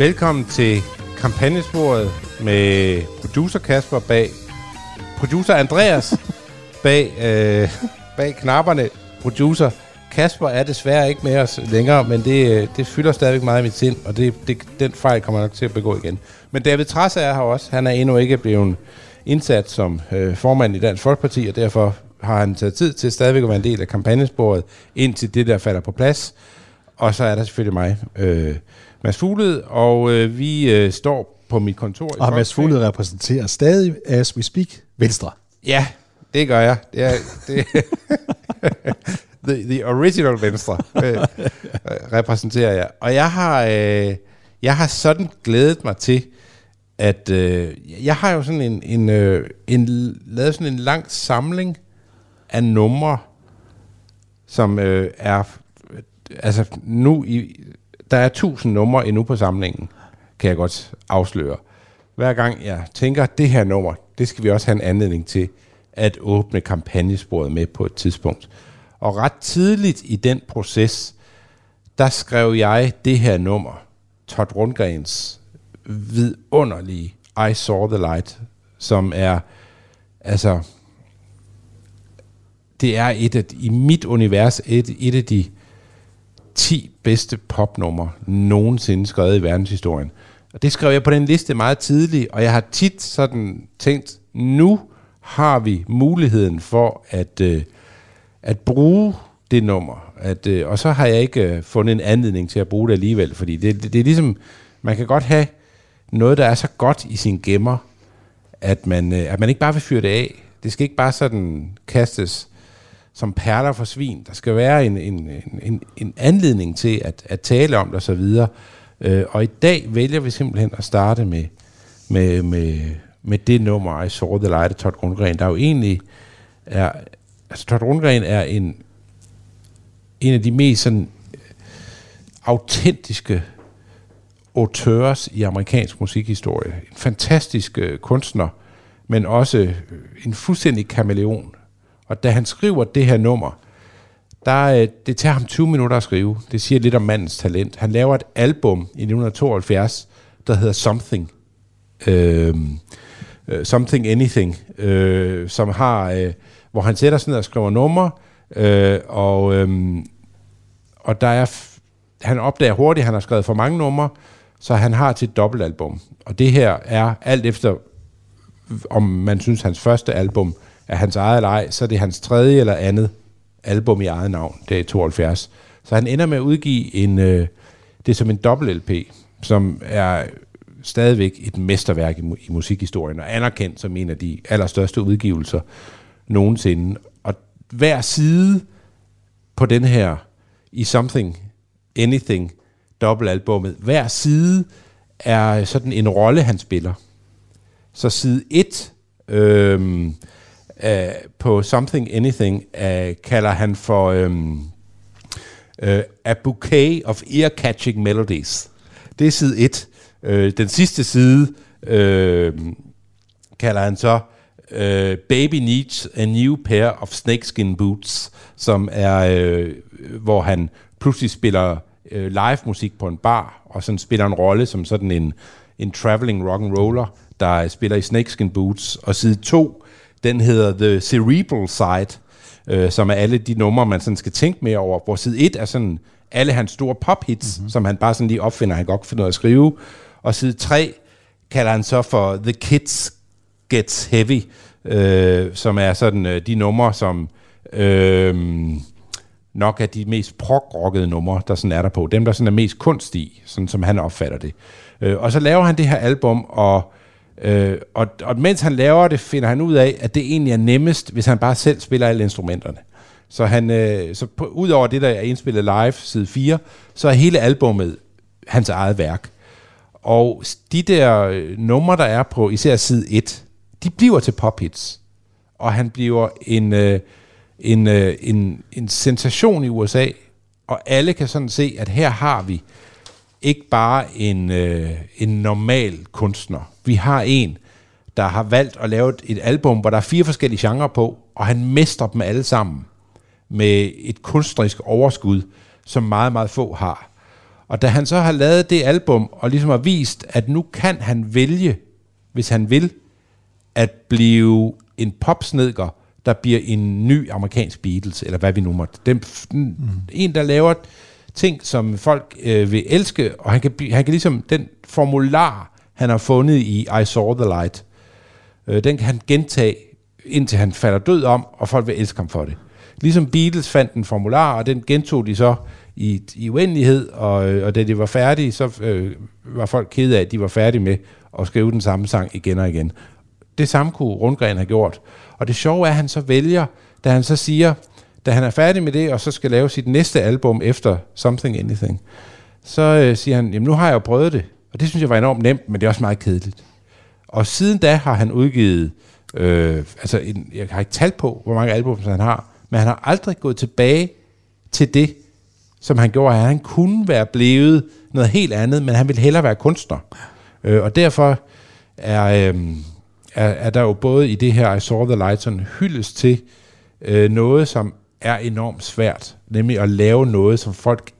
Velkommen til kampagnesporet med producer Kasper bag, producer Andreas bag, øh, bag knapperne, producer Kasper er desværre ikke med os længere, men det, øh, det fylder stadigvæk meget i mit sind, og det, det, den fejl kommer jeg nok til at begå igen. Men David Trasse er her også. Han er endnu ikke blevet indsat som øh, formand i Dansk Folkeparti, og derfor har han taget tid til stadigvæk at være en del af kampagnesporet, indtil det der falder på plads. Og så er der selvfølgelig mig, øh, Mads Fugled, og øh, vi øh, står på mit kontor. i Og Mads. Fuglede repræsenterer stadig, as we speak, Venstre. Ja, det gør jeg. Det er, det, the, the original Venstre øh, øh, repræsenterer jeg. Og jeg har, øh, jeg har sådan glædet mig til, at øh, jeg har jo sådan en, en, øh, en, lavet sådan en lang samling af numre, som øh, er, altså nu, i, der er tusind numre endnu på samlingen, kan jeg godt afsløre. Hver gang jeg tænker, det her nummer, det skal vi også have en anledning til at åbne kampagnesporet med på et tidspunkt. Og ret tidligt i den proces, der skrev jeg det her nummer, Todd Rundgrens vidunderlige I Saw the Light, som er, altså, det er et af, i mit univers et, et af de 10 bedste popnumre nogensinde skrevet i verdenshistorien. Og det skrev jeg på den liste meget tidligt, og jeg har tit sådan tænkt, nu har vi muligheden for at, øh, at bruge det nummer. At, øh, og så har jeg ikke øh, fundet en anledning til at bruge det alligevel, fordi det, det, det er ligesom, man kan godt have noget, der er så godt i sin gemmer, at man, øh, at man ikke bare vil fyre det af. Det skal ikke bare sådan kastes som perler for svin. Der skal være en, en, en, en, en anledning til at, at tale om det og så videre. Øh, og i dag vælger vi simpelthen at starte med, med, med, med det nummer, I Saw the Light af Todd Rundgren, der jo egentlig er... Altså, Todd Rundgren er en, en af de mest sådan øh, autentiske auteurs i amerikansk musikhistorie. En fantastisk øh, kunstner, men også øh, en fuldstændig kameleon. Og da han skriver det her nummer, der, øh, det tager ham 20 minutter at skrive. Det siger lidt om mandens talent. Han laver et album i 1972, der hedder Something. Øhm, øh, Something Anything, øh, som har, øh, hvor han sætter sig ned og skriver numre, øh, og, øh, og der er, han opdager hurtigt, at han har skrevet for mange numre, så han har til et dobbeltalbum. Og det her er alt efter, om man synes, hans første album er hans eget eller ej, så er det hans tredje eller andet album i eget navn, det er 72. Så han ender med at udgive en, øh, det er som en dobbelt LP, som er stadigvæk et mesterværk i, i musikhistorien, og anerkendt som en af de allerstørste udgivelser nogensinde. Og hver side på den her i Something, Anything, dobbeltalbummet, hver side er sådan en rolle, han spiller. Så side 1 øh, øh, på Something Anything øh, kalder han for øhm, øh, A Bouquet of Ear-Catching Melodies. Det er side 1. Øh, den sidste side øh, kalder han så øh, Baby Needs a New Pair of Snakeskin Boots, som er, øh, hvor han pludselig spiller øh, live musik på en bar, og sådan spiller en rolle som sådan en, en traveling rock and roller, der spiller i Snakeskin Boots. Og side 2, den hedder The Cerebral Side, øh, som er alle de numre, man sådan skal tænke mere over. Hvor side 1 er sådan alle hans store pop-hits, mm-hmm. som han bare sådan lige opfinder, han godt kan finde ud af at skrive. Og side 3 kalder han så for The Kids Gets Heavy, øh, som er sådan øh, de numre, som øh, nok er de mest prog-rockede numre, der sådan er der på. Dem, der sådan er mest kunst i, sådan som han opfatter det. Øh, og så laver han det her album, og, øh, og, og mens han laver det, finder han ud af, at det egentlig er nemmest, hvis han bare selv spiller alle instrumenterne. Så, han, øh, så på, ud over det, der er indspillet live, side 4, så er hele albummet hans eget værk. Og de der øh, numre, der er på især side 1, de bliver til pophits. Og han bliver en, øh, en, øh, en, en sensation i USA, og alle kan sådan se, at her har vi ikke bare en, øh, en normal kunstner. Vi har en, der har valgt at lave et, album, hvor der er fire forskellige genrer på, og han mestrer dem alle sammen med et kunstnerisk overskud, som meget, meget få har. Og da han så har lavet det album, og ligesom har vist, at nu kan han vælge, hvis han vil, at blive en popsnedker, der bliver en ny amerikansk Beatles, eller hvad vi nu måtte. Den, mm. En, der laver ting, som folk øh, vil elske, og han kan, han kan ligesom, den formular, han har fundet i I Saw the Light, øh, den kan han gentage, indtil han falder død om, og folk vil elske ham for det. Ligesom Beatles fandt en formular, og den gentog de så i, i uendelighed, og, øh, og da de var færdige, så øh, var folk kede af, at de var færdige med at skrive den samme sang igen og igen. Det samme kunne Rundgren have gjort. Og det sjove er, at han så vælger, da han så siger, da han er færdig med det, og så skal lave sit næste album efter Something Anything, så øh, siger han, jamen nu har jeg jo prøvet det, og det synes jeg var enormt nemt, men det er også meget kedeligt. Og siden da har han udgivet, øh, altså en, jeg har ikke talt på, hvor mange album han har, men han har aldrig gået tilbage til det, som han gjorde. Han kunne være blevet noget helt andet, men han ville hellere være kunstner. Øh, og derfor er, øh, er, er der jo både i det her I Saw the Light sådan hyldes til øh, noget, som er enormt svært, nemlig at lave noget, som folk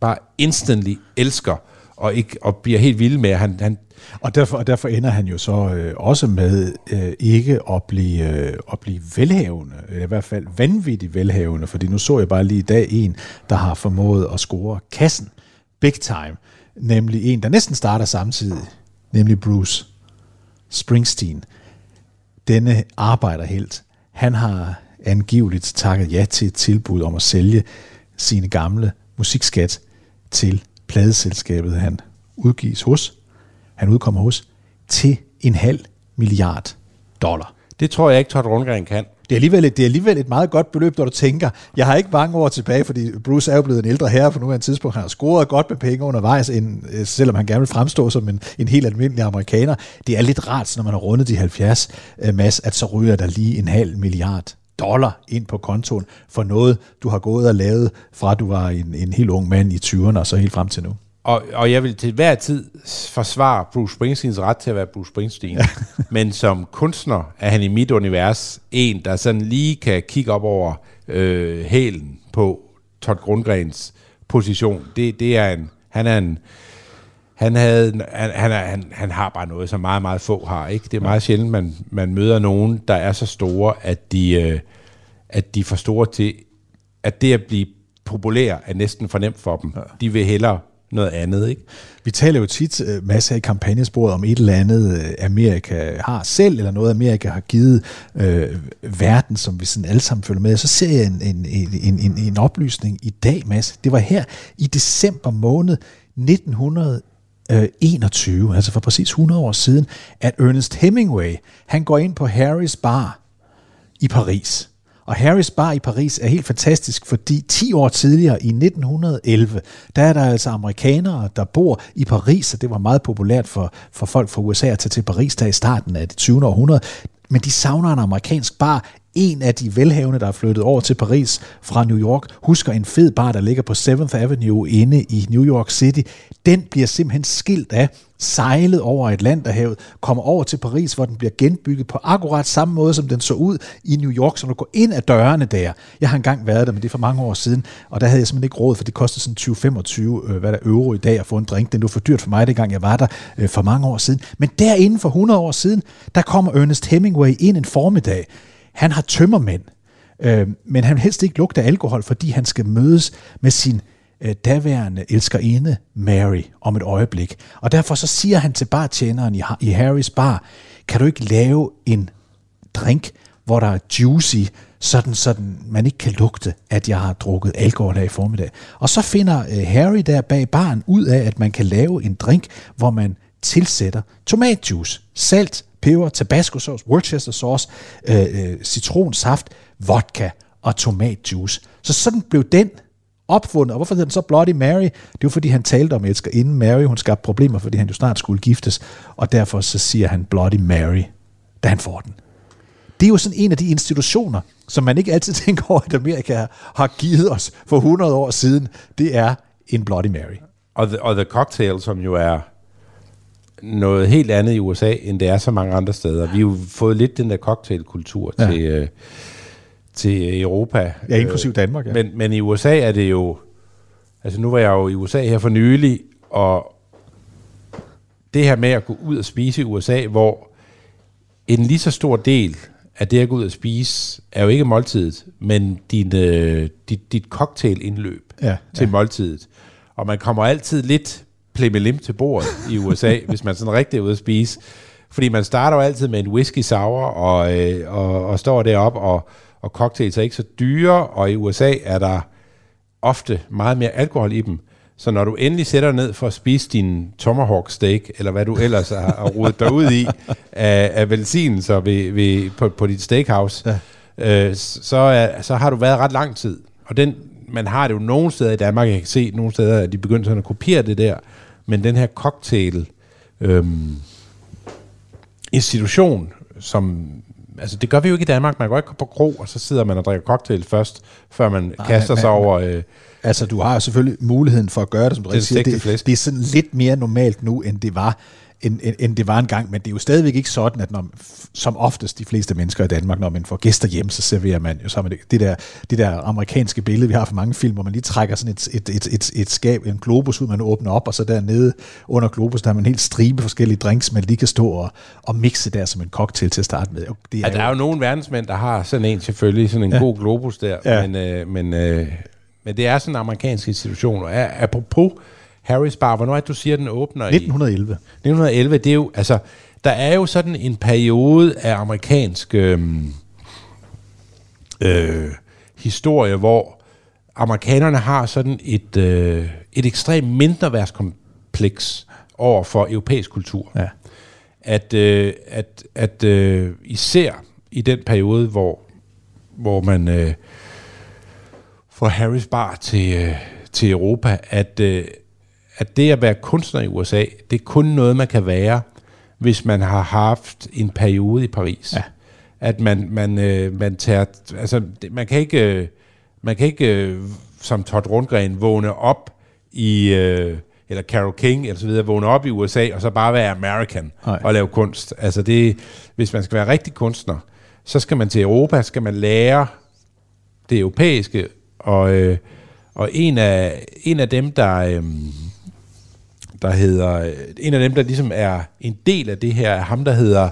bare instantly elsker, og, ikke, og bliver helt vild med. Han, han, Og derfor, og derfor ender han jo så øh, også med øh, ikke at blive, øh, at blive velhavende, eller i hvert fald vanvittigt velhavende, fordi nu så jeg bare lige i dag en, der har formået at score kassen big time, nemlig en, der næsten starter samtidig, nemlig Bruce Springsteen. Denne arbejderhelt, han har angiveligt takket ja til et tilbud om at sælge sine gamle musikskat til pladeselskabet, han udgives hos, han udkommer hos, til en halv milliard dollar. det tror jeg ikke, Todd Rundgren kan. Det er, alligevel et, det er alligevel et meget godt beløb, når du tænker, jeg har ikke mange år tilbage, fordi Bruce er jo blevet en ældre herre på nuværende tidspunkt. Han har scoret godt med penge undervejs, end, øh, selvom han gerne vil fremstå som en, en helt almindelig amerikaner. Det er lidt rart, når man har rundet de 70, uh, mass, at så ryger der lige en halv milliard dollar ind på kontoen for noget, du har gået og lavet, fra du var en, en helt ung mand i 20'erne og så helt frem til nu. Og, og jeg vil til hver tid forsvare Bruce Springsteens ret til at være Bruce Springsteen. Men som kunstner er han i mit univers en, der sådan lige kan kigge op over øh, hælen på Todd Grundgrens position. Det, det er en, han er en, han, havde, han, han, han, han har bare noget, som meget, meget få har. Ikke? Det er meget sjældent, man, man møder nogen, der er så store, at de, øh, at de er for store til, at det at blive populær er næsten for nemt for dem. Ja. De vil hellere noget andet, ikke? Vi taler jo tit uh, masser i kampagnesporet om et eller andet, uh, Amerika har selv, eller noget Amerika har givet uh, verden, som vi sådan alle sammen følger med. Så ser jeg en, en, en, en, en oplysning i dag, Mads. Det var her i december måned Øh, 21, altså for præcis 100 år siden, at Ernest Hemingway, han går ind på Harrys Bar i Paris. Og Harrys Bar i Paris er helt fantastisk, fordi 10 år tidligere, i 1911, der er der altså amerikanere, der bor i Paris, og det var meget populært for, for folk fra USA at tage til Paris der i starten af det 20. århundrede. Men de savner en amerikansk bar. En af de velhavende, der er flyttet over til Paris fra New York, husker en fed bar, der ligger på 7th Avenue inde i New York City. Den bliver simpelthen skilt af, sejlet over Atlanterhavet, kommer over til Paris, hvor den bliver genbygget på akkurat samme måde, som den så ud i New York, så du går ind ad dørene der. Jeg har engang været der, men det er for mange år siden, og der havde jeg simpelthen ikke råd, for det kostede sådan 20-25 øh, hvad der euro i dag at få en drink. Den var for dyrt for mig, dengang jeg var der øh, for mange år siden. Men derinde for 100 år siden, der kommer Ernest Hemingway ind en formiddag. Han har tømmermænd, øh, men han vil helst ikke lugte alkohol, fordi han skal mødes med sin øh, daværende elskerinde Mary om et øjeblik. Og derfor så siger han til bartjeneren i, i Harrys bar, kan du ikke lave en drink, hvor der er juicy, sådan, sådan man ikke kan lugte, at jeg har drukket alkohol her i formiddag. Og så finder øh, Harry der bag baren ud af, at man kan lave en drink, hvor man tilsætter tomatjuice, salt, peber, tabasco sauce, Worcester sauce, øh, øh, citronsaft, vodka og tomatjuice. Så sådan blev den opfundet. Og hvorfor hedder den så Bloody Mary? Det var fordi, han talte om elsker inden Mary. Hun skabte problemer, fordi han jo snart skulle giftes. Og derfor så siger han Bloody Mary, da han får den. Det er jo sådan en af de institutioner, som man ikke altid tænker over, at Amerika har givet os for 100 år siden. Det er en Bloody Mary. Og the, og the Cocktail, som jo er noget helt andet i USA, end det er så mange andre steder. Vi har jo fået lidt den der cocktailkultur Ja. til, øh, til Europa. Ja, inklusiv Danmark, ja. Men, men i USA er det jo... Altså nu var jeg jo i USA her for nylig, og det her med at gå ud og spise i USA, hvor en lige så stor del af det at gå ud og spise, er jo ikke måltidet, men din, øh, dit, dit cocktailindløb Ja, til måltidet. Og man kommer altid lidt plimmelim til bordet i USA, hvis man sådan rigtig er ude at spise. Fordi man starter jo altid med en whisky sour, og, øh, og, og står deroppe, og, og cocktails er ikke så dyre, og i USA er der ofte meget mere alkohol i dem. Så når du endelig sætter dig ned for at spise din tomahawk steak, eller hvad du ellers har, har rodet dig ud i, af, af velsignelser ved, ved, på, på dit steakhouse, ja. øh, så, er, så har du været ret lang tid. Og den, man har det jo nogle steder i Danmark, jeg kan se nogle steder, at de begynder sådan at kopiere det der, men den her cocktail øhm, institution, som altså det gør vi jo ikke i Danmark. Man går ikke på kro, og så sidder man og drikker cocktail først, før man Nej, kaster men- sig over... Øh, Altså, du har selvfølgelig muligheden for at gøre det, som du Det er siger. Det, det er sådan lidt mere normalt nu, end det var end, end, end det var engang, men det er jo stadigvæk ikke sådan, at når, som oftest de fleste mennesker i Danmark, når man får gæster hjem, så serverer man jo sammen det, det, der, det der amerikanske billede, vi har for mange film, hvor man lige trækker sådan et, et, et, et, et skab, en globus ud, man åbner op, og så dernede under globus, der har man en helt stribe forskellige drinks, man lige kan stå og, og mixe der som en cocktail til at starte med. Det Ja, der er jo nogle verdensmænd, der har sådan en selvfølgelig, sådan en ja. god globus der, Ja. men, øh, men, øh, men det er sådan en amerikansk institution. Og apropos Harry's Bar, hvornår er det, du siger, den åbner? I 1911. 1911, det er jo, altså, der er jo sådan en periode af amerikansk øhm, øh, historie, hvor amerikanerne har sådan et, øh, et ekstremt mindreværdskompleks over for europæisk kultur Ja. at, øh, at, at øh, især i den periode, hvor, hvor man øh, får Harris Bar til, øh, til Europa, at, øh, at det at være kunstner i USA, det er kun noget, man kan være, hvis man har haft en periode i Paris. Ja. At man, man, øh, man tager, altså, det- man kan ikke, øh, man kan ikke øh, som Todd Rundgren vågne op i, øh, eller Carol King eller så videre, vågne op i USA og så bare være American Nej. og lave kunst. Altså det, hvis man skal være rigtig kunstner, så skal man til Europa, skal man lære det europæiske, og, øh, og en, af, en af dem, der, øh, der hedder, en af dem, der ligesom er en del af det her, er ham, der hedder,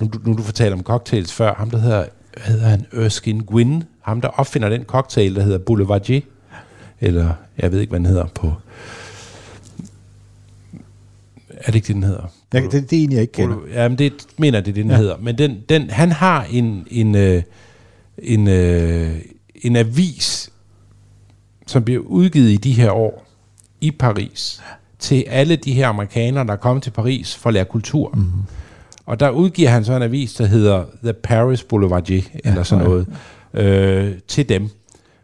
nu, du- nu du fortalte om cocktails før, ham der hedder, hvad hedder han, Erskine Gwynn, ham der opfinder den cocktail, der hedder Boulevardier, eller jeg ved ikke, hvad den hedder på, det ikke det, den hedder? Jeg, det, det er en, jeg ikke kender. Ja, men det mener det er det, den ja. hedder. Men den, den, han har en, en, øh, en, øh, en avis, som bliver udgivet i de her år i Paris, til alle de her amerikanere, der er kommet til Paris for at lære kultur. Mm. Og der udgiver han så en avis, der hedder The Paris Boulevardier, ja, eller sådan noget, øh, til dem,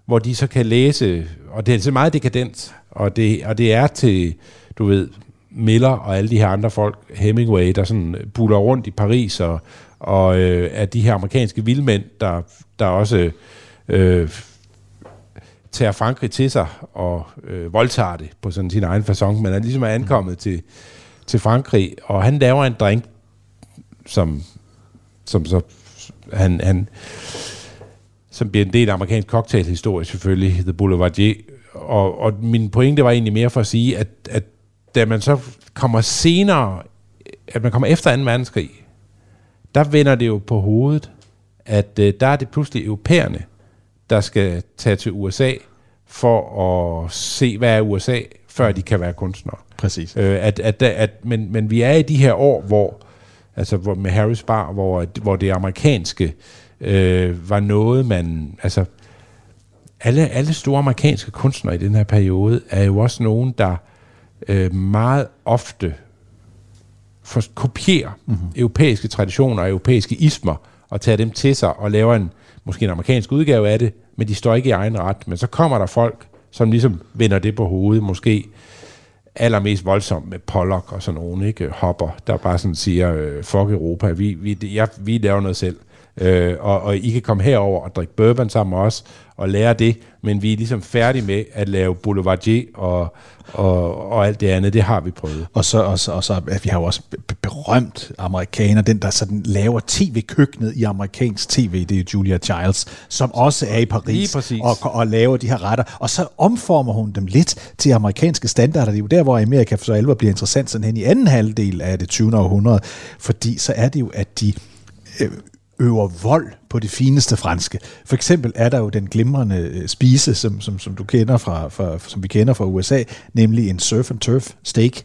hvor de så kan læse, og det er så meget dekadent, og det, og det er til, du ved, Miller og alle de her andre folk, Hemingway, der sådan buller rundt i Paris, og, og øh, er de her amerikanske vildmænd, der, der også øh, tager Frankrig til sig og øh, voldtager det på sådan sin egen façon, men er ligesom er ankommet til, til Frankrig, og han laver en drink, som, som så han, han som bliver en del af amerikansk cocktailhistorie selvfølgelig, The Boulevardier. Og, og min pointe var egentlig mere for at sige, at, at da man så kommer senere, at man kommer efter 2. verdenskrig, der vender det jo på hovedet, at øh, der er det pludselig europæerne, der skal tage til USA for at se, hvad er USA, før de kan være kunstnere. Præcis. Øh, at, at, at, men, men vi er i de her år, hvor, altså hvor, med Harris Bar, hvor, hvor det amerikanske øh, var noget, man... Altså, alle, alle store amerikanske kunstnere i den her periode er jo også nogen, der øh, meget ofte for, kopierer mm-hmm. europæiske traditioner og europæiske ismer, og tager dem til sig og laver en, måske en amerikansk udgave af det, men de står ikke i egen ret. Men så kommer der folk, som ligesom vender det på hovedet, måske allermest voldsomt med Pollock og sådan nogen, ikke? Hopper, der bare sådan siger, øh, fuck Europa, vi, vi, jeg, vi laver noget selv. Øh, og, og I kan komme herover og drikke bourbon sammen med os og lære det, men vi er ligesom færdige med at lave boulevardier og, og, og alt det andet, det har vi prøvet. Og så, og så, og så at vi har jo også be- berømt amerikaner, den der sådan laver tv-køkkenet i amerikansk tv, det er Julia Childs, som også er i Paris og, og laver de her retter. Og så omformer hun dem lidt til amerikanske standarder. Det er jo der, hvor Amerika for så alvor bliver interessant sådan hen i anden halvdel af det 20. århundrede, fordi så er det jo, at de øh, øver vold på det fineste franske. For eksempel er der jo den glimrende øh, spise, som, som, som du kender fra, fra, som vi kender fra USA, nemlig en surf and turf steak,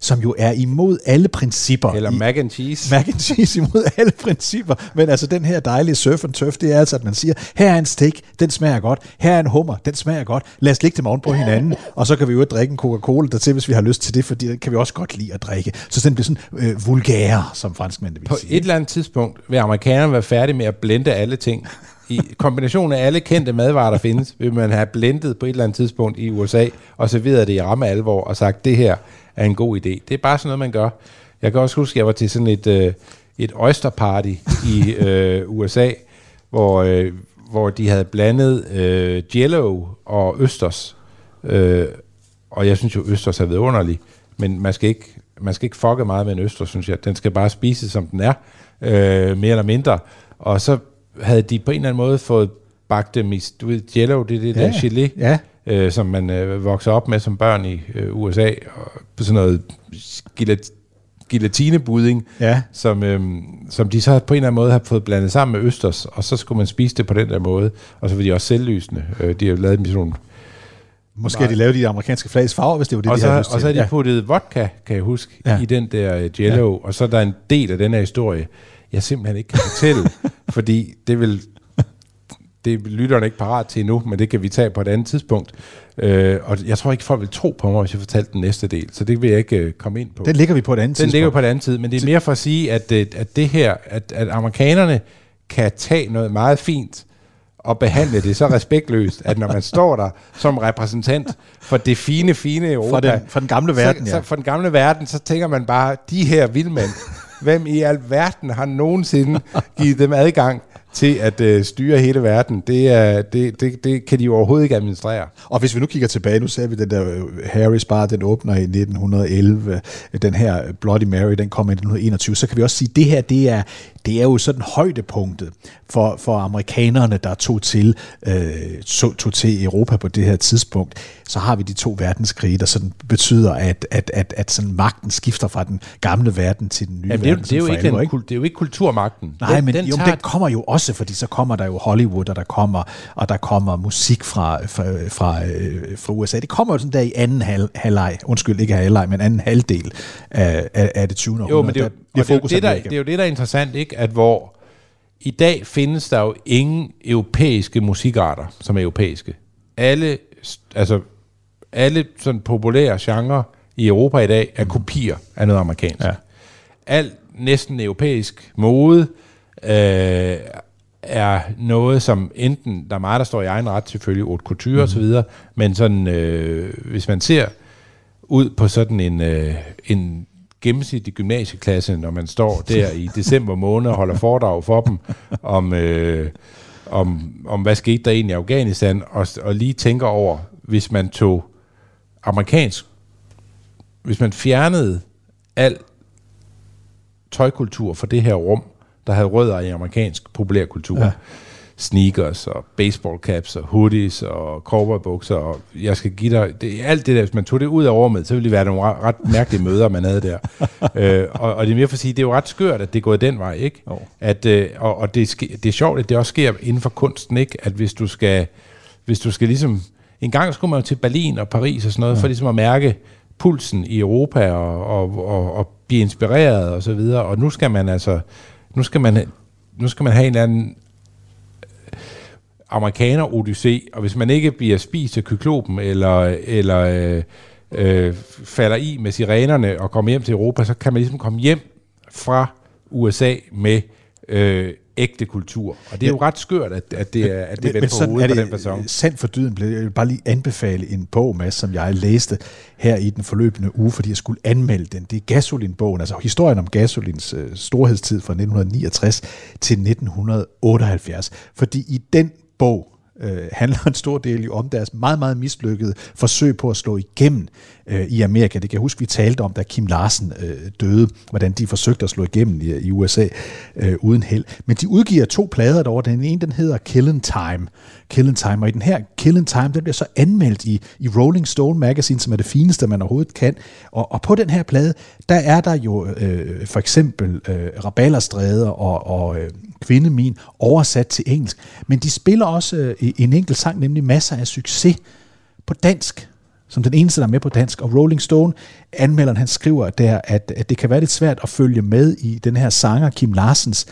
som jo er imod alle principper. Eller i, mac and cheese. mac and cheese imod alle principper. Men altså den her dejlige surf and turf, det er altså, at man siger, her er en steak, den smager godt. Her er en hummer, den smager godt. Lad os lægge dem oven på hinanden, og så kan vi jo drikke en Coca-Cola dertil, hvis vi har lyst til det, fordi den kan vi også godt lide at drikke. Så den bliver sådan øh, vulgær, som franskmændene vil På sige. et eller andet tidspunkt vil amerikanerne være færdige med at blende alle ting. I kombination af alle kendte madvarer, der findes, vil man have blendet på et eller andet tidspunkt i USA, og serveret det i ramme alvor, og sagt, det her er en god idé. Det er bare sådan noget, man gør. Jeg kan også huske, at jeg var til sådan et, øh, et oyster party i øh, USA, hvor, øh, hvor de havde blandet øh, jello og østers. Øh, og jeg synes jo, østers er vidunderlig, men man skal ikke, man skal ikke fucke meget med en østers, synes jeg. Den skal bare spises, som den er, øh, mere eller mindre. Og så havde de på en eller anden måde fået bagt dem i, du ved, jello, det er det Ja, der gelé, ja. Øh, som man øh, vokser op med som børn i øh, USA, og på sådan noget gelat, gelatinebudding, Ja. som, øh, som de så på en eller anden måde har fået blandet sammen med østers, og så skulle man spise det på den der måde, og så var de også selvlysende. Øh, de har jo lavet dem i sådan nogle Måske har de lavet de amerikanske flags farver, hvis det var det, og, de så, havde lyst og så har de Ja. puttet vodka, kan jeg huske, Ja. ja. i den der øh, jello, ja. og så er der en del af den her historie, jeg simpelthen ikke kan fortælle, fordi det vil det er lytterne ikke parat til endnu, men det kan vi tage på et andet tidspunkt. Øh, og jeg tror ikke, folk vil tro på mig, hvis jeg fortalte den næste del, så det vil jeg ikke øh, komme ind på. Den ligger vi på et andet Den tidspunkt. ligger på et andet tid, men det er mere for at sige, at, øh, at det her, at, at amerikanerne kan tage noget meget fint og behandle det så respektløst, at når man står der som repræsentant for det fine, fine Europa, For den- for den gamle verden, så, ja. så for den gamle verden, så tænker man bare, de her vildmænd, hvem i alverden har nogensinde givet dem adgang til at øh, styre hele verden, det, er, det, det, det kan de jo overhovedet ikke administrere. Og hvis vi nu kigger tilbage, nu ser vi den der øh, Harris Bar, den åbner i 1911, den her Bloody Mary, den kommer i 1921, så kan vi også sige, at det her, det er, det er jo sådan højdepunktet for, for amerikanerne, der tog til, øh, så, tog til Europa på det her tidspunkt. Så har vi de to verdenskrige, der sådan betyder, at, at, at, at sådan magten skifter fra den gamle verden til den nye Jamen, det, er jo- verden. det, er jo ikke den, kul- det er jo ikke kulturmagten. Nej, den, men den jo, tager den kommer jo også også, fordi så kommer der jo Hollywood, og der kommer, og der kommer musik fra, fra, fra, øh, fra USA. Det kommer jo sådan der i anden hal, halvleg, undskyld, ikke halvleg, men anden halvdel af, af, af det 20. århundrede. Jo, men det er jo, Der det, er jo det, der, det er jo det, der er interessant, ikke? At hvor i dag findes der jo ingen europæiske musikarter, som er europæiske. Alle, altså, alle sådan populære genrer i Europa i dag er kopier af noget amerikansk. Ja. Alt næsten europæisk mode øh, er noget, som enten, der er meget, der står i egen ret, selvfølgelig haute couture mm. osv., men sådan, øh, hvis man ser ud på sådan en, øh, en gennemsnitlig gymnasieklasse, når man står der i december måned og holder foredrag for dem om, øh, om, om hvad skete der egentlig i Afghanistan, og, og lige tænker over, hvis man tog amerikansk, hvis man fjernede al tøjkultur fra det her rum, der havde rødder i amerikansk populærkultur. Ja. Sneakers og baseball caps og hoodies og cowboybukser og jeg skal give dig, det, alt det der, hvis man tog det ud af rummet, så ville det være nogle ret, ret mærkelige møder, man havde der. øh, og, og det er mere for at sige, det er jo ret skørt, at det er gået den vej, ikke? Jo. At, øh, og og det, det er sjovt, at det også sker inden for kunsten, ikke? At hvis du skal, hvis du skal ligesom, en gang skulle man jo til Berlin og Paris og sådan noget, ja. for ligesom at mærke pulsen i Europa og, og, og, og blive inspireret og så videre. Og nu skal man altså, nu skal man, nu skal man have en eller anden øh, amerikaner odyssé, og hvis man ikke bliver spist af kyklopen, eller, eller øh, øh, falder i med sirenerne og kommer hjem til Europa, så kan man ligesom komme hjem fra USA med øh, ægte kultur. Og det er jo ret skørt, at, at det er, at det er vendt på hovedet på den person. sandt for dyden blev jeg vil bare lige anbefale en bog, Mads, som jeg læste her i den forløbende uge, fordi jeg skulle anmelde den. Det er Gasolin-bogen, altså historien om Gasolins øh, storhedstid fra 1969 til 1978. Fordi i den bog øh, handler en stor del jo om deres meget, meget mislykkede forsøg på at slå igennem øh, i Amerika. Det kan jeg huske, vi talte om, da Kim Larsen øh, døde, hvordan de forsøgte at slå igennem i, i USA øh, uden held. Men de udgiver to plader derovre. Den ene, den hedder Killing Time. Killing Time. Og i den her Killing Time, den bliver så anmeldt i, i Rolling Stone Magazine, som er det fineste, man overhovedet kan. Og, og på den her plade, der er der jo øh, for eksempel øh, Rabalderstræder og, og øh, Kvindemin oversat til engelsk. Men de spiller også øh, en enkelt sang, nemlig masser af succes på dansk som den eneste, der er med på dansk. Og Rolling Stone, anmelderen, han skriver der, at, at det kan være lidt svært at følge med i den her sanger Kim Larsens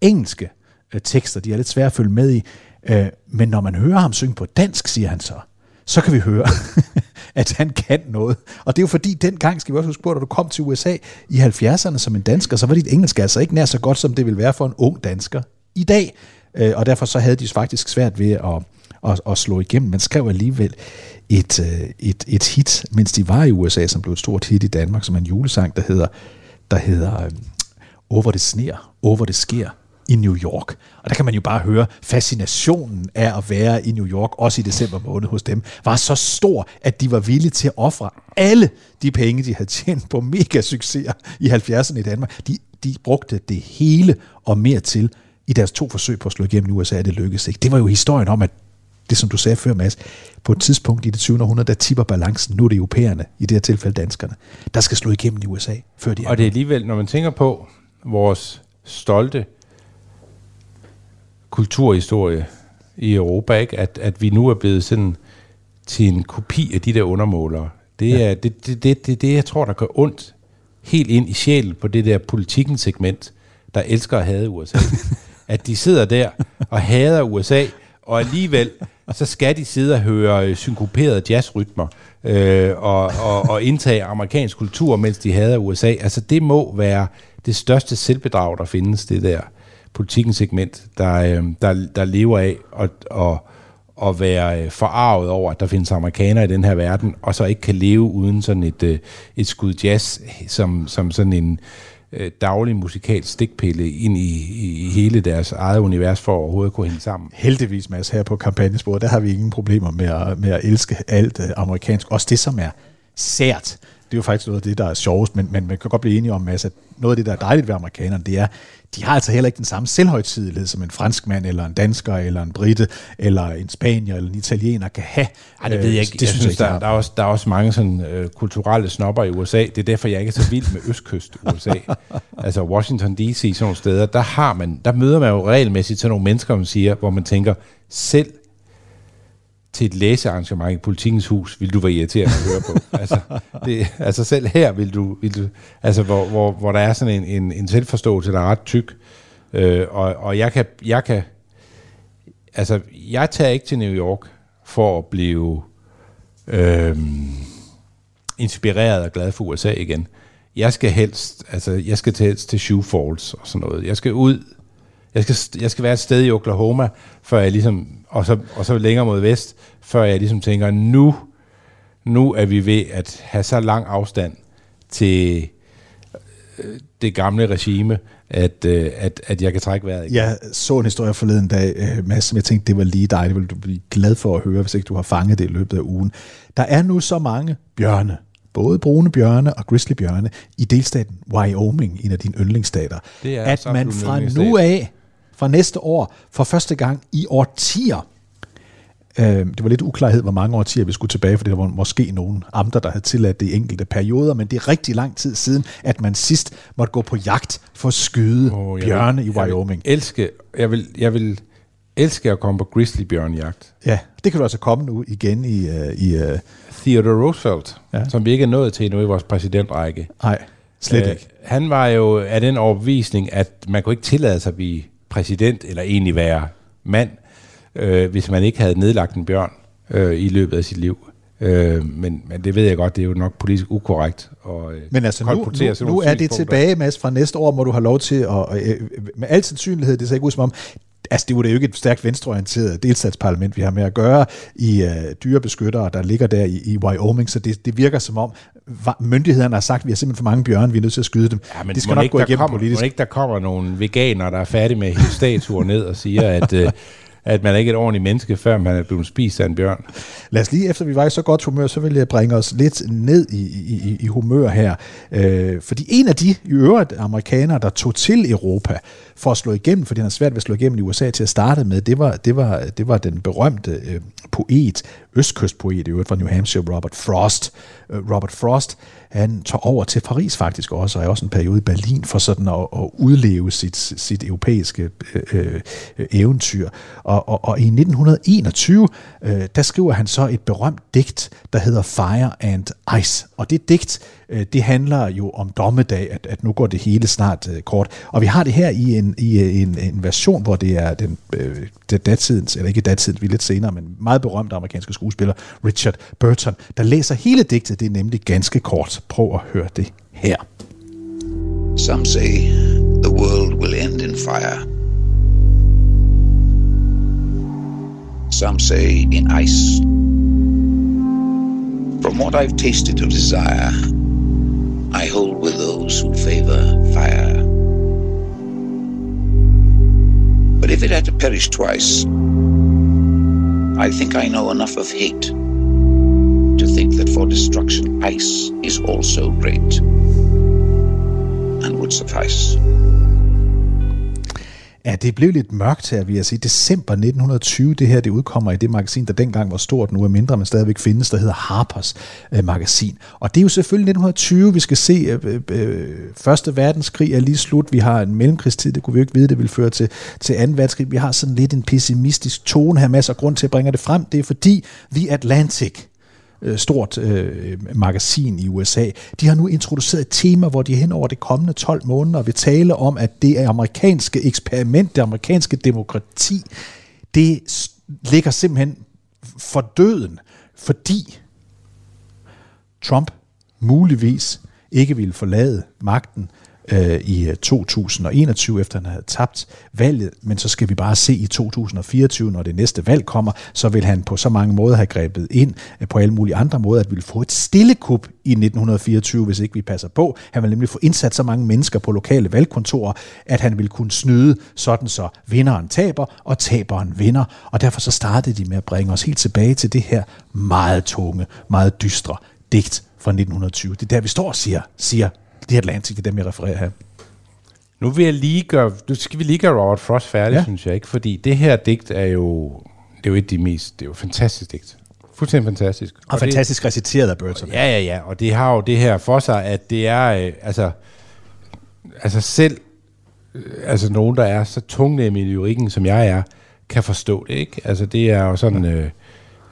engelske øh, tekster. De er lidt svære at følge med i. Øh, men når man hører ham synge på dansk, siger han så, så kan vi høre, at han kan noget. Og det er jo fordi, dengang, skal vi også huske på, at du kom til USA i 70'erne som en dansker, så var dit engelsk altså ikke nær så godt, som det ville være for en ung dansker i dag. Øh, og derfor så havde de faktisk svært ved at, at, at slå igennem. men skrev alligevel et, øh, et, et hit, mens de var i USA, som blev et stort hit i Danmark, som er en julesang, der hedder, der hedder øh, Over det sner, over det sker i New York. Og der kan man jo bare høre, fascinationen af at være i New York, også i december måned hos dem, var så stor, at de var villige til at ofre alle de penge, de havde tjent på mega succeser i 70'erne i Danmark. De, de brugte det hele og mere til i deres to forsøg på at slå igennem i USA, det lykkedes ikke. Det var jo historien om, at det som du sagde før, Mads, på et tidspunkt i det 20. århundrede, der tipper balancen. Nu er det europæerne, i det her tilfælde danskerne, der skal slå igennem i USA, før de Og det er alligevel, når man tænker på vores stolte kulturhistorie i Europa, ikke? At, at vi nu er blevet sådan til en kopi af de der undermålere. Det er ja. det, det, det, det, det, jeg tror, der gør ondt helt ind i sjælen på det der politikens segment, der elsker at hade USA. at de sidder der og hader USA, og alligevel så skal de sidde og høre øh, synkoperede jazzrytmer øh, og, og, og indtage amerikansk kultur, mens de hader USA. Altså det må være det største selvbedrag, der findes, det der politikens segment, der, øh, der, der lever af at, at, at være øh, forarvet over, at der findes amerikanere i den her verden, og så ikke kan leve uden sådan et, øh, et skud jazz, som, som sådan en daglig musikalsk stikpille ind i, i hele deres eget univers, for at overhovedet kunne hænge sammen. Heldigvis, Mads, her på kampagnesporet, der har vi ingen problemer med at, med at elske alt amerikansk. Også det, som er sært det er jo faktisk noget af det, der er sjovest, men, men man kan godt blive enige om, Mads, at noget af det, der er dejligt ved amerikanerne, det er, de har altså heller ikke den samme selvhøjtidelighed, som en franskmand, eller en dansker, eller en brite, eller en spanier, eller en italiener kan have. Ej, det ved jeg ikke. Det jeg synes, jeg der, der, er også, der er også mange sådan, øh, kulturelle snopper i USA. Det er derfor, jeg ikke er så vild med østkyst USA. altså Washington D.C., sådan nogle steder, der, har man, der møder man jo regelmæssigt sådan nogle mennesker, man siger, hvor man tænker, selv til et læsearrangement i Politikens Hus, vil du være irriterende at høre på. altså, det, altså selv her vil du, vil du altså hvor, hvor, hvor der er sådan en, en, en selvforståelse, der er ret tyk. Øh, og, og jeg kan, jeg kan, altså jeg tager ikke til New York for at blive øh, inspireret og glad for USA igen. Jeg skal helst, altså jeg skal til, helst til Sioux Falls og sådan noget. Jeg skal ud, jeg skal, jeg skal være et sted i Oklahoma, før jeg ligesom, og så, og så længere mod vest, før jeg ligesom tænker, nu, nu er vi ved at have så lang afstand til øh, det gamle regime, at, øh, at, at jeg kan trække vejret. Jeg så en historie forleden dag, øh, Mads, som jeg tænkte, det var lige dig. Det vil du blive glad for at høre, hvis ikke du har fanget det i løbet af ugen. Der er nu så mange bjørne, både brune bjørne og grizzlybjørne, i delstaten Wyoming, en af dine yndlingsstater, er at man fra nu af, fra næste år, for første gang i årtier, Øh, det var lidt uklarhed, hvor mange årtier vi skulle tilbage, fordi der var måske nogle amter, der havde tilladt det i enkelte perioder, men det er rigtig lang tid siden, at man sidst måtte gå på jagt for at skyde oh, bjørne vil, i Wyoming. Jeg vil elske, jeg vil, jeg vil elske at komme på grizzlybjørnjagt. Ja, det kan du altså komme nu igen i... Uh, i uh, Theodore Roosevelt, Ja. som vi ikke er nået til endnu i vores præsidentrække. nej, slet Øh, ikke. Han var jo af den overbevisning, at man kunne ikke tillade sig at blive præsident, eller egentlig være mand, øh, hvis man ikke havde nedlagt en bjørn øh, i løbet af sit liv. Øh, men, men det ved jeg godt, det er jo nok politisk ukorrekt. Og, øh, Men altså nu, nu, nu er det tilbage, Mads. Fra næste år må du have lov til at... Øh, med al sandsynlighed, det ser ikke ud som om... Altså, det er jo ikke et stærkt venstreorienteret delstatsparlament, vi har med at gøre i øh, dyrebeskyttere, der ligger der i, i Wyoming, så det, det virker som om, myndighederne har sagt, vi har simpelthen for mange bjørne, vi er nødt til at skyde dem. Ja, men det skal nok ikke, gå der igennem kommer, politisk. Må ikke der kommer nogle veganere, der er færdige med at statuer ned og siger, at, øh, at man er ikke et ordentligt menneske, før man er blevet spist af en bjørn. Lad os lige, efter vi var i så godt humør, så vil jeg bringe os lidt ned i, i, i- i humør her. Øh, fordi en af de i øvrigt amerikanere, der tog til Europa for at slå igennem, fordi han har svært ved at slå igennem i USA til at starte med, det var, det var, det var den berømte øh, poet, østkystpoet i øvrigt fra New Hampshire, Robert Frost. Øh, Robert Frost, han tog over til Paris faktisk også, og er også en periode i Berlin for sådan at, at udleve sit, sit europæiske øh, øh, eventyr. Og, og, og i 1921, øh, der skriver han så et berømt digt, der hedder Fire and Ice. Og det digt, øh, det handler jo om dommedag, at, at nu går det hele snart øh, kort. Og vi har det her i en, i øh, en, en version, hvor det er den øh, det datidens, eller ikke datidens, vi er lidt senere, men meget berømte amerikanske skuespiller, Richard Burton, der læser hele digtet. Det er nemlig ganske kort. Prøv at høre det her. Some say the world will end in fire. Some say in ice. From what I've tasted of desire, I hold with those who favor fire. But if it had to perish twice, I think I know enough of hate to think that for destruction ice is also great and would suffice. Ja, det blev lidt mørkt her, vil jeg sige. December 1920, det her det udkommer i det magasin, der dengang var stort, nu er mindre, men stadigvæk findes, der hedder Harpers øh, magasin. Og det er jo selvfølgelig 1920, vi skal se, øh, øh, øh, Første verdenskrig er lige slut, vi har en mellemkrigstid, det kunne vi jo ikke vide, det vil føre til, til 2. verdenskrig. Vi har sådan lidt en pessimistisk tone her, masser af grund til at bringe det frem. Det er fordi The Atlantic, øh, stort øh, magasin i USA. De har nu introduceret et tema, hvor de hen over de kommende 12 måneder vil tale om, at det amerikanske eksperiment, det amerikanske demokrati, det ligger simpelthen for døden, fordi Trump muligvis ikke ville forlade magten øh, i øh, 2021, efter han havde tabt valget, men så skal vi bare se i 2024, når det næste valg kommer, så vil han på så mange måder have grebet ind øh, på alle mulige andre måder, at vi vil få et stille kup i 1924, hvis ikke vi passer på. Han vil nemlig få indsat så mange mennesker på lokale valgkontorer, at han vil kunne snyde sådan så vinderen taber, og taberen vinder. Og derfor så startede de med at bringe os helt tilbage til det her meget tunge, meget dystre digt fra 1920. Det er der, vi står og siger, siger The Atlantic, det er dem, jeg refererer her. Nu vil jeg lige gøre, nu skal vi lige gøre Robert Frost færdig, Ja. synes jeg ikke, fordi det her digt er jo, det er jo et af de mest, det er jo et fantastisk digt. Fuldstændig fantastisk. Og fantastisk reciteret af Burton. Ja, ja, ja, og det har jo det her for sig, at det er, øh, altså, altså selv, øh, altså nogen, der er så tungnemme i lyrikken, som jeg er, kan forstå det, ikke? Altså det er jo sådan, øh,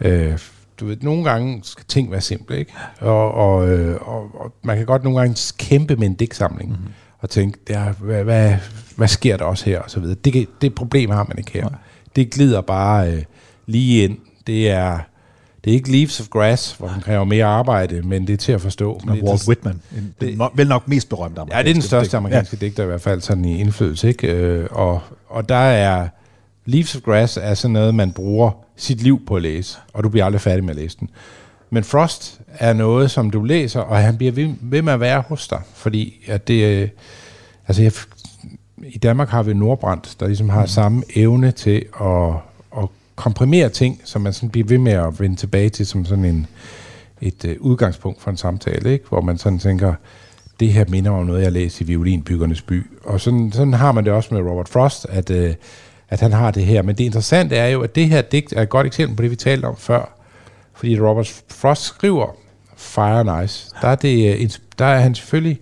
øh, du ved, nogle gange skal ting være simple, ikke? Og, og, øh, og, og man kan godt nogle gange kæmpe med en digtsamling, mm-hmm. og tænke, det er, hvad, hvad, hvad sker der også her, og så videre. Det, det problem har man ikke her. Det glider bare øh, lige ind. Det er, det er ikke Leaves of Grass, hvor man kræver mere arbejde, men det er til at forstå. Det er Walt til- Whitman. En, det, no, vel nok mest berømte Ja, det er den største amerikanske Ja. digter i hvert fald, sådan i indflydelse, ikke? Øh, og, og der er... Leaves of Grass er sådan noget, man bruger sit liv på at læse, og du bliver aldrig færdig med at læse den. Men Frost er noget, som du læser, og han bliver ved, ved med at være hos dig, fordi at det... øh, Altså, jeg, i Danmark har vi Nordbrandt, der ligesom har samme evne til at, at komprimere ting, som man sådan bliver ved med at vende tilbage til som sådan en, et øh, udgangspunkt for en samtale, ikke? hvor man sådan tænker, det her minder om noget, jeg læste i Violinbyggernes by. Og sådan, sådan har man det også med Robert Frost, at, øh, at han har det her. Men det interessante er jo, at det her digt er et godt eksempel på det, vi talte om før. Fordi Robert Frost skriver Fire and Ice. Der er, det, øh, der er han selvfølgelig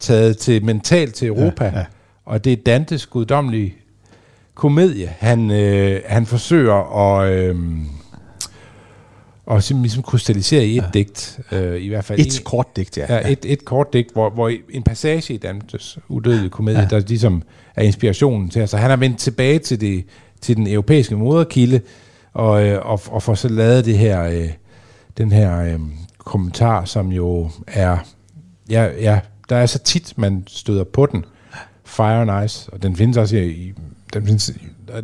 taget til mentalt til Europa, ja. ja. og det er Dantes guddommelige komedie. Han, øh, han forsøger at... Øh, og simpelthen ligesom krystallisere i et ja. digt, øh, i hvert fald. Et kort digt, ja. Ja, et, et kort digt, hvor, hvor en passage i Dantes udødelige komedie, ja. der ligesom er inspirationen til. Altså han har vendt tilbage til, det, til den europæiske moderkilde, og, øh, og, og får så lavet det her, øh, den her øh, kommentar, som jo er, ja, ja, der er så tit, man støder på den, Fire and Ice, og den findes også i, den, findes,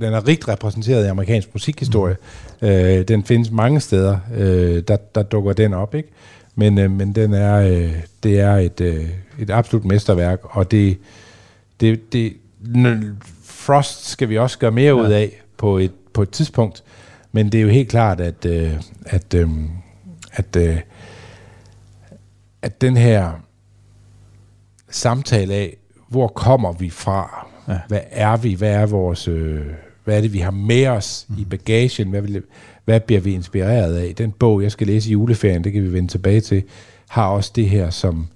den er rigt repræsenteret i amerikansk musikhistorie. Mm. Øh, den findes mange steder, øh, der, der dukker den op, ikke? Men, øh, men den er, øh, det er et, øh, et absolut mesterværk, og det, det, det Frost skal vi også gøre mere ud af på et, på et tidspunkt, men det er jo helt klart, at, øh, at, øh, at, øh, at den her samtale af, hvor kommer vi fra? Ja. Hvad er vi? Hvad er vores... Øh, hvad er det, vi har med os mm. i bagagen? Hvad, vil, hvad bliver vi inspireret af? Den bog, jeg skal læse i juleferien, det kan vi vende tilbage til, har også det her som,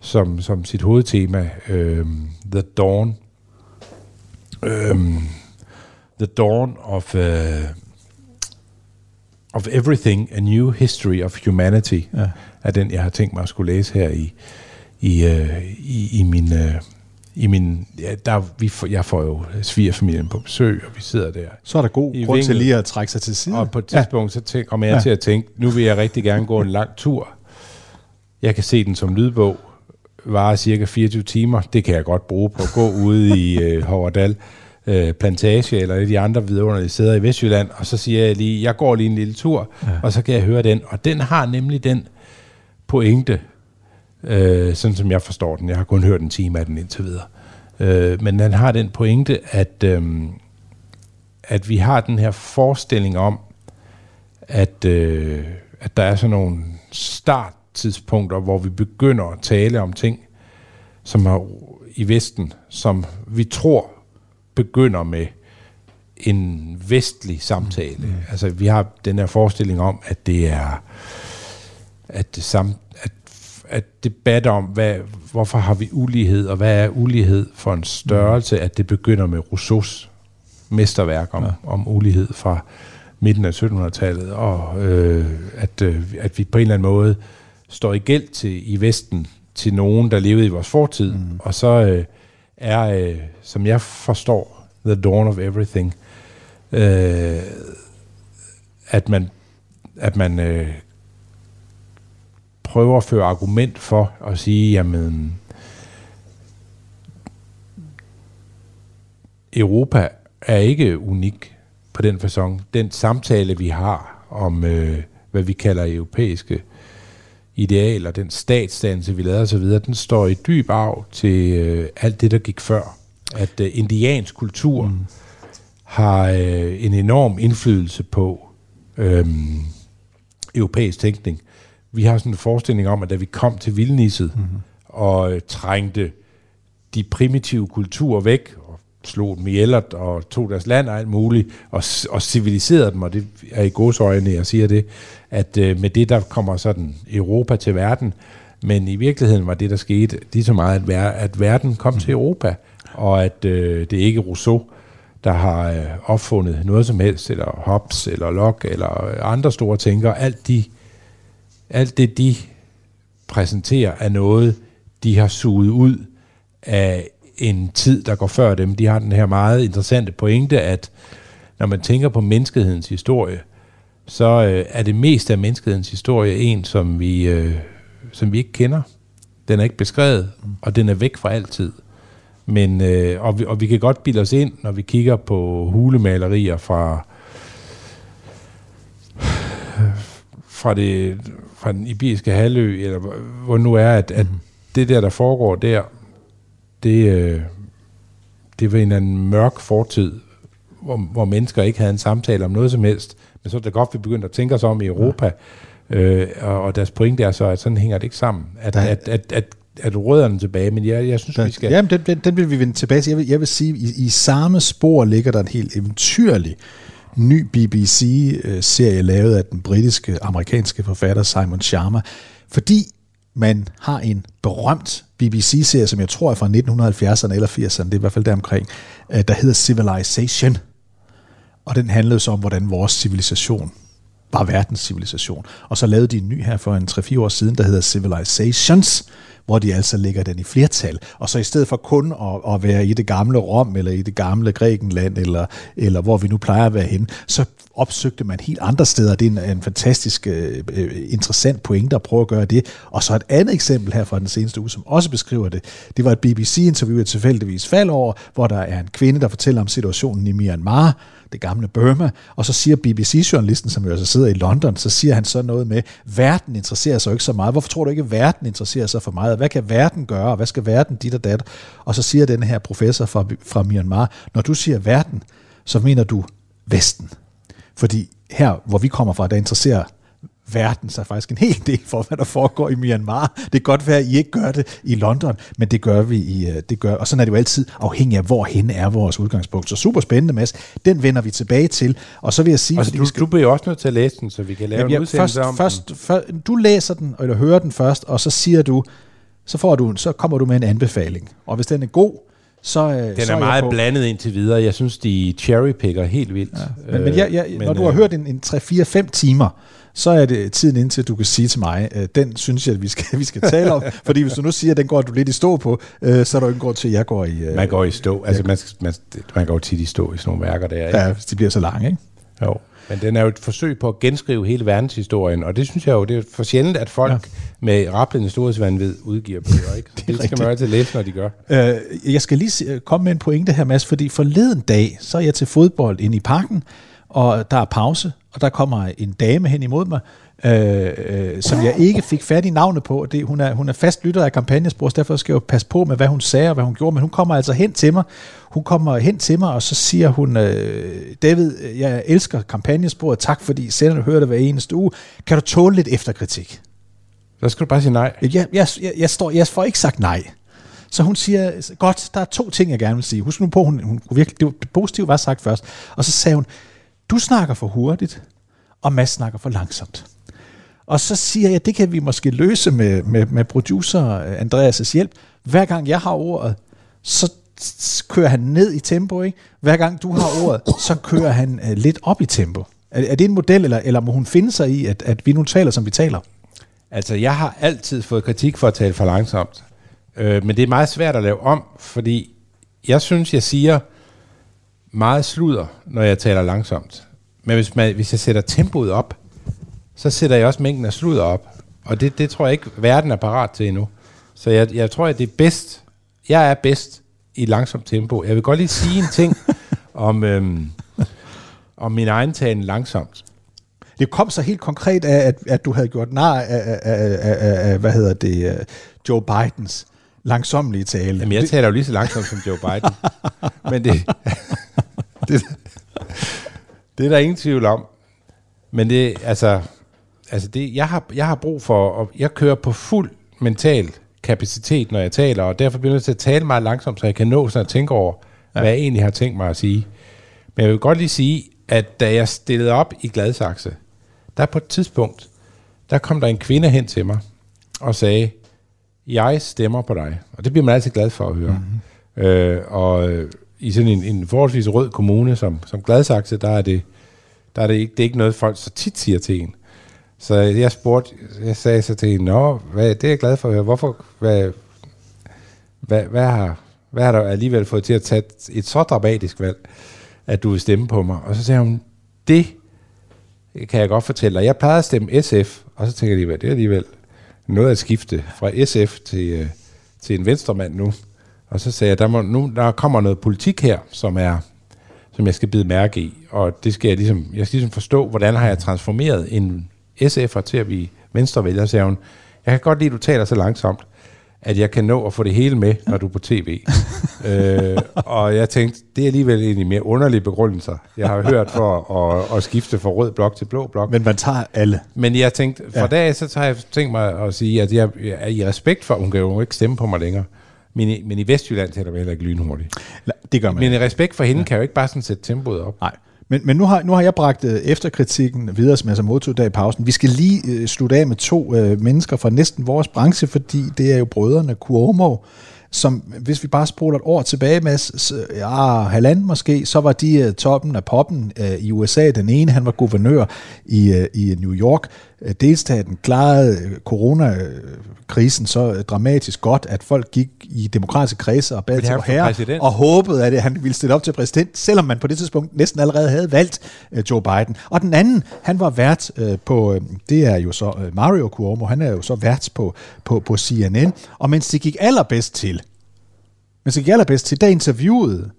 som, som sit hovedtema. Øh, The Dawn. Øh, the Dawn of... Øh, of Everything, A New History of Humanity, ja. er den, jeg har tænkt mig at skulle læse her i, i, øh, i, i min... Øh, i min ja, der, vi får, jeg får jo svigerfamilien på besøg, og vi sidder der. Så er der god grund til vinget. lige at trække sig til side. Og på et tidspunkt, så tænk, kommer jeg Ja. ja. til at tænke, nu vil jeg rigtig gerne gå en lang tur. Jeg kan se den som lydbog, varer cirka 24 timer. Det kan jeg godt bruge på at gå ude i øh, Hoverdal øh, Plantage, eller et af de andre vidunderlige steder i Vestjylland, og så siger jeg lige, jeg går lige en lille tur, ja. og så kan jeg høre den. Og den har nemlig den pointe, øh, sådan som jeg forstår den. Jeg har kun hørt en time af den indtil videre. Øh, men den har den pointe, at, øh, at vi har den her forestilling om, at, øh, at der er sådan nogle starttidspunkter, hvor vi begynder at tale om ting, som er i Vesten, som vi tror begynder med en vestlig samtale. Mm. Altså vi har den her forestilling om, at det er at, det sam, at, at debat om, hvad, hvorfor har vi ulighed, og hvad er ulighed for en størrelse, at det begynder med Rousseaus mesterværk om, ja. om ulighed fra midten af 1700-tallet, og øh, at, øh, at vi på en eller anden måde står i gæld til i Vesten til nogen, der levede i vores fortid, mm. og så øh, er, øh, som jeg forstår, The Dawn of Everything, øh, at man, at man øh, prøver at føre argument for at sige, jamen, Europa er ikke unik på den fasong. Den samtale, vi har om, øh, hvad vi kalder europæiske idealer, den statsdannelse, vi lavede osv., den står i dyb arv til øh, alt det, der gik før. At øh, indiansk kultur mm. har øh, en enorm indflydelse på øh, europæisk tænkning. Vi har sådan en forestilling om, at da vi kom til Vildnisset mm-hmm. og øh, trængte de primitive kulturer væk, og slog dem ihjel og- og tog deres land og alt muligt, og, og civiliserede dem, og det er i godsøjne, jeg siger det, at øh, med det, der kommer sådan Europa til verden, men i virkeligheden var det, der skete, lige så meget, at, ver- at verden kom til Europa, og at øh, det er ikke Rousseau, der har øh, opfundet noget som helst, eller Hobbes, eller Locke, eller øh, andre store tænkere. Alt, de, alt det, de præsenterer, er noget, de har suget ud af en tid, der går før dem. De har den her meget interessante pointe, at når man tænker på menneskehedens historie, så øh, er det meste af menneskehedens historie en, som vi, øh, som vi ikke kender. Den er ikke beskrevet, og den er væk for altid. Men, øh, og, vi, og vi kan godt bilde os ind, når vi kigger på hulemalerier fra, fra, det, fra den iberiske halvø, eller hvor- nu er, at, at det der, der foregår der, det, øh, det var en eller anden mørk fortid, hvor, hvor mennesker ikke havde en samtale om noget som helst. Men så er det godt, vi begyndte at tænke os om i Europa, øh, og, og deres pointe er så, at sådan hænger det ikke sammen. At, Der- at, at, at, at rødderne tilbage, men jeg, jeg synes, vi skal... Jamen, den, den, den vil vi vende tilbage til. Jeg vil, jeg vil sige, i, i samme spor ligger der en helt eventyrlig ny BBC-serie lavet af den britiske, amerikanske forfatter Simon Sharma, fordi man har en berømt BBC-serie, som jeg tror er fra 1970'erne eller 80'erne, det er i hvert fald deromkring, øh, der hedder Civilization. Og den handlede så om, hvordan vores civilisation var verdens civilisation. Og så lavede de en ny her for en 3-4 år siden, der hedder Civilizations, hvor de altså lægger den i flertal. Og så i stedet for kun at, at være i det gamle Rom, eller i det gamle Grækenland, eller, eller hvor vi nu plejer at være henne, så opsøgte man helt andre steder. Det er en, en fantastisk øh, øh interessant pointe at prøve at gøre det. Og så et andet eksempel her fra den seneste uge, som også beskriver det. Det var et BBC-interview, jeg tilfældigvis faldt over, hvor der er en kvinde, der fortæller om situationen i Myanmar, det gamle Burma, og så siger BBC-journalisten, som jo altså sidder i London, så siger han så noget med, verden interesserer sig jo ikke så meget. Hvorfor tror du ikke, at verden interesserer sig for meget? Hvad kan verden gøre, og hvad skal verden dit og dat? Og så siger den her professor fra, fra Myanmar, når du siger verden, så mener du Vesten. Fordi her, hvor vi kommer fra, der interesserer verden sig faktisk en hel del for, hvad der foregår i Myanmar. Det kan godt være, at I ikke gør det i London, men det gør vi i, øh, det gør, og sådan er det jo altid afhængig af, hvorhen er vores udgangspunkt. Så super spændende, Mads. Den vender vi tilbage til, og så vil jeg sige... Altså, du, skal- du bliver også nødt til at læse den, så vi kan lave Jamen, en ja, udsendelse først, om først, den. først, du læser den, eller hører den først, og så siger du, så, får du, så kommer du med en anbefaling. Og hvis den er god, så, øh, Den så er jeg meget blandet indtil videre. Jeg synes, de cherrypicker helt vildt. Ja, Men, men, jeg, jeg, når du har hørt en, en 3-4-5 timer, så er det tiden indtil, at du kan sige til mig, øh, den synes jeg, at vi skal, vi skal tale om. fordi hvis du nu siger, at den går du lidt i stå på, øh, så er der jo ingen grund til, at jeg går i... Øh, Man går i stå. Altså, man, man, man går tit i stå i sådan nogle værker der. Ikke? ja, hvis de bliver så lange, ikke? Jo. Men den er jo et forsøg på at genskrive hele verdenshistorien, og det synes jeg jo, det er for sjældent, at folk ja. med rablende storhedsvandvid udgiver bøger. Ikke? det, det skal man jo altid læse, når de gør. Øh, jeg skal lige se- komme med en pointe her, Mads, fordi forleden dag, så er jeg til fodbold inde i parken, og der er pause, og der kommer en dame hen imod mig, øh, øh, som jeg ikke fik fat i navnet på. Det, hun, er, hun er fast lytter af kampagnespor, så derfor skal jeg jo passe på med, hvad hun sagde og hvad hun gjorde, men hun kommer altså hen til mig. Hun kommer hen til mig, og så siger hun, øh, David, jeg elsker kampagnesporet, tak fordi senderne hører det hver eneste uge. Kan du tåle lidt efterkritik? Så skal du bare sige nej. Jeg, jeg, jeg, jeg, står, jeg får ikke sagt nej. Så hun siger, godt, der er to ting, jeg gerne vil sige. Husk nu på, hun, hun virkelig, det, var, det positive var sagt først. Og så sagde hun, du snakker for hurtigt, og Mads snakker for langsomt. Og så siger jeg, det kan vi måske løse med, med, med producer Andreas' hjælp. Hver gang jeg har ordet, så kører han ned i tempo. Ikke? Hver gang du har ordet, så kører han øh, lidt op i tempo. Er, er det en model, eller, eller må hun finde sig i, at, at vi nu taler, som vi taler? Altså, jeg har altid fået kritik for at tale for langsomt. Øh, men det er meget svært at lave om, fordi jeg synes, jeg siger meget sludder, når jeg taler langsomt. Men hvis, man, hvis jeg sætter tempoet op, så sætter jeg også mængden af sludder op. Og det, det tror jeg ikke, verden er parat til endnu. Så jeg, jeg tror, at det er bedst. Jeg er bedst i langsomt tempo. Jeg vil godt lige sige en ting om, øhm, om min egen talen langsomt. Det kom så helt konkret af, at, at du havde gjort nar af, af, af, af, af hvad hedder det, øh, Joe Bidens langsomlige tale. Jamen, jeg taler jo lige så langsomt som Joe Biden. Men det, det, det er der ingen tvivl om. Men det, altså, altså det, jeg, har, jeg har brug for, og jeg kører på fuld mental kapacitet, når jeg taler, og derfor bliver jeg nødt til at tale meget langsomt, så jeg kan nå sådan at tænke over, ja. hvad jeg egentlig har tænkt mig at sige. Men jeg vil godt lige sige, at da jeg stillede op i Gladsaxe, der på et tidspunkt, der kom der en kvinde hen til mig og sagde, jeg stemmer på dig. Og det bliver man altid glad for at høre. Mm-hmm. Øh, og øh, i sådan en, en forholdsvis rød kommune som, som Gladsaxe, der er det, der er det, ikke, det er ikke noget, folk så tit siger til en. Så jeg spurgte, jeg sagde så til hende, Nå, hvad, det er jeg glad for at høre. Hvorfor, hvad, hvad, hvad, har, hvad har du alligevel fået til at tage et så dramatisk valg, at du vil stemme på mig? Og så sagde hun, det kan jeg godt fortælle dig. Jeg plejede at stemme SF, og så tænker jeg lige, det er alligevel noget at skifte fra SF til, øh, til en venstremand nu. Og så sagde jeg, der, må, nu, der kommer noget politik her, som er som jeg skal bide mærke i, og det skal jeg ligesom, jeg skal ligesom forstå, hvordan har jeg transformeret en SF'er til at blive venstrevælger, sagde hun. Jeg kan godt lide, at du taler så langsomt, at jeg kan nå at få det hele med, når du er på tv. øh, og jeg tænkte, det er alligevel en af de mere underlige begrundelser, jeg har hørt for at, at skifte fra rød blok til blå blok. Men man tager alle. Men jeg tænkte, fra ja. dag så har jeg tænkt mig at sige, at jeg er i respekt for, hun kan jo ikke stemme på mig længere. Men i, men i Vestjylland taler vi heller ikke lynhurtigt. Det gør man. Men i respekt for hende ja. kan jeg jo ikke bare sådan sætte tempoet op. Nej. Men, men nu, har, nu har jeg bragt øh, efterkritikken videre, som jeg så modtog der i pausen. Vi skal lige øh, slutte af med to øh, mennesker fra næsten vores branche, fordi det er jo brødrene Cuomo, som hvis vi bare spoler et år tilbage med, så, ja, halvanden måske, så var de øh, toppen af poppen øh, i USA. Den ene, han var guvernør i, øh, i New York. Delstaten klarede coronakrisen så dramatisk godt, at folk gik i demokratiske kredse og bad til herre, og håbede, at han ville stille op til præsident, selvom man på det tidspunkt næsten allerede havde valgt Joe Biden. Og den anden, han var vært på, det er jo så Mario Cuomo, han er jo så vært på, på, på CNN, og mens det gik allerbedst til, men så gik allerbedst til, der interviewede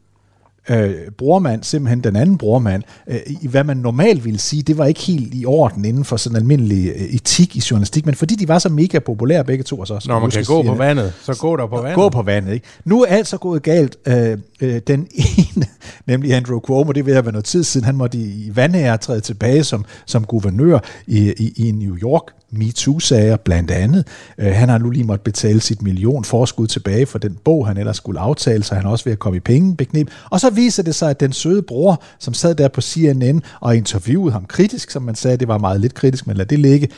øh, brormand, simpelthen den anden brormand, øh, i hvad man normalt ville sige, det var ikke helt i orden inden for sådan almindelig øh, etik i journalistik, men fordi de var så mega populære begge to. Og så, Når man kan gå på vandet, så gå der på vandet. Gå på vandet, ikke? Nu er alt så gået galt. Øh, øh, den ene, nemlig Andrew Cuomo, det vil have været noget tid siden, han måtte i, i vandære træde tilbage som, som guvernør i, i, i New York, MeToo-sager blandt andet. Øh, han har nu lige måtte betale sit million forskud tilbage for den bog, han ellers skulle aftale, så han også ved at komme i pengebeknep. Og så viser det sig, at den søde bror, som sad der på CNN og interviewede ham kritisk, som man sagde, det var meget lidt kritisk, men lad det ligge,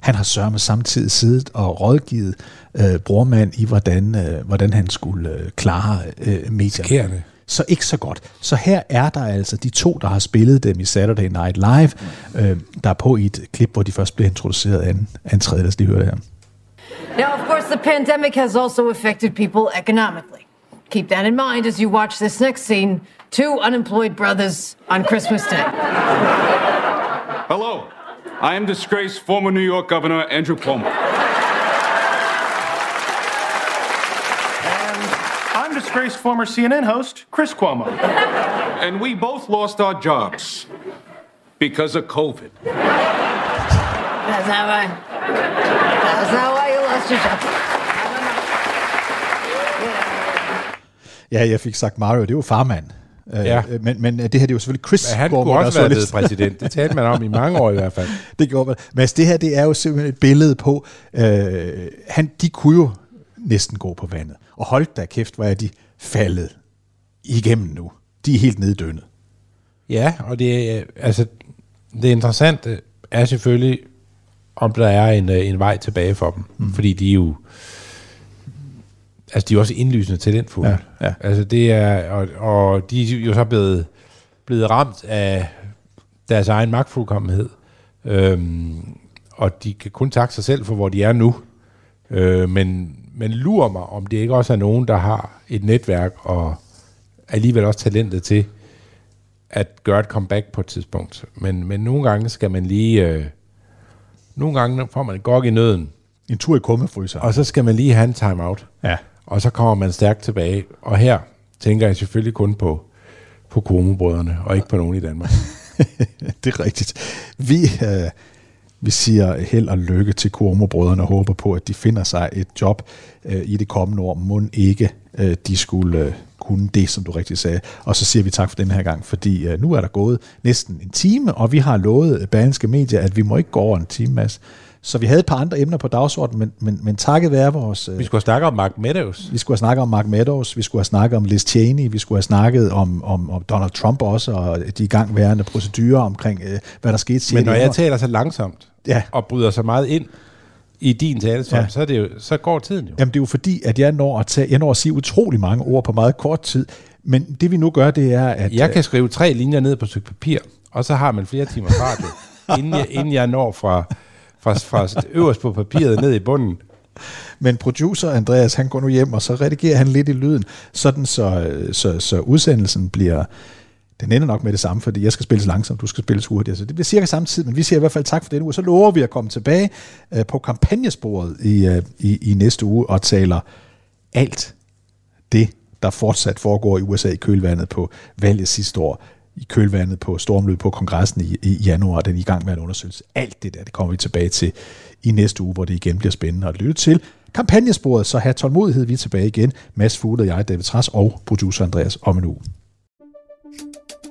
han har sørget samtidig siddet og rådgivet øh, brormand i, hvordan, øh, hvordan han skulle øh, klare øh, medierne. Skærende så ikke så godt. Så her er der altså de to, der har spillet dem i Saturday Night Live, øh, der er på i et klip, hvor de først bliver introduceret af en, af en tredje. Lad os lige høre det her. Now, of course, the pandemic has also affected people economically. Keep that in mind as you watch this next scene. Two unemployed brothers on Christmas Day. Hello. I am disgraced former New York Governor Andrew Cuomo. Disgraced former CNN host, Chris Cuomo. And we both lost our jobs because of COVID. That's not why. That's not why you lost your job. Ja, jeg fik sagt Mario, det er jo farmand. Ja. Øh, men, men det her det er jo selvfølgelig Chris Men han kunne også være blevet præsident. Det talte man om i mange år i hvert fald. det gjorde man. Men altså, det her det er jo simpelthen et billede på, øh, han, de kunne jo næsten gå på vandet. Og holdt da kæft, hvor er de faldet igennem nu. De er helt neddønnet. Ja, og det er, altså, det interessante er selvfølgelig, om der er en, øh, en vej tilbage for dem. Mm. Fordi de er jo altså de er også indlysende talentfulde. Ja, ja. Altså det er, og, og de er jo så blevet, blevet ramt af deres egen magtfuldkommenhed. Øhm, og de kan kun takke sig selv for, hvor de er nu. Øh, men, men lurer mig, om det ikke også er nogen, der har et netværk og alligevel også talentet til at gøre et comeback på et tidspunkt. Men, men nogle gange skal man lige... Øh, nogle gange får man gok i nøden. En tur i kummefryser. Og så skal man lige have en timeout. Ja. Og så kommer man stærkt tilbage. Og her tænker jeg selvfølgelig kun på, på komobrødrene, og ikke på nogen i Danmark. det er rigtigt. Vi, øh, vi siger held og lykke til Cuomo-brødrene og håber på, at de finder sig et job øh, i det kommende år. Må ikke øh, de skulle øh, kunne det, som du rigtig sagde. Og så siger vi tak for den her gang, fordi øh, nu er der gået næsten en time, og vi har lovet Berlingske Media, at vi må ikke gå over en time, Mads. Så vi havde et par andre emner på dagsordenen, men, men, men takket være vores... Øh, Vi skulle snakke om Mark Meadows. vi skulle have snakket om Mark Meadows, vi skulle have snakket om Liz Cheney, vi skulle have snakket om, om, om Donald Trump også, og de igangværende procedurer omkring, øh, hvad der skete. Men når jeg taler så langsomt, Ja. og bryder så meget ind i din talestrøm, Ja. ja. så, er det jo, så går tiden jo. Jamen det er jo fordi, at jeg når at, tage, jeg når at sige utrolig mange ord på meget kort tid, men det vi nu gør, det er, at... Jeg kan skrive tre linjer ned på et stykke papir, og så har man flere timers radio, inden, jeg, inden jeg når fra, fra, fra øverst på papiret ned i bunden. Men producer Andreas, han går nu hjem, og så redigerer han lidt i lyden, sådan så, så, så udsendelsen bliver... Den ender nok med det samme, fordi jeg skal spilles langsomt, du skal spilles hurtigt. Så det bliver cirka samme tid, men vi siger i hvert fald tak for denne uge. Så lover vi at komme tilbage øh, på kampagnesporet i, øh, i, i næste uge og taler alt det, der fortsat foregår i USA i kølvandet på valget sidste år, i kølvandet på stormløbet på kongressen i, i januar, den er i gang med en undersøgelse. Alt det der, det kommer vi tilbage til i næste uge, hvor det igen bliver spændende at lytte til. Kampagnesporet, så have tålmodighed, vi er tilbage igen. Mads Fugle og jeg, David Træs og producer Andreas om en uge.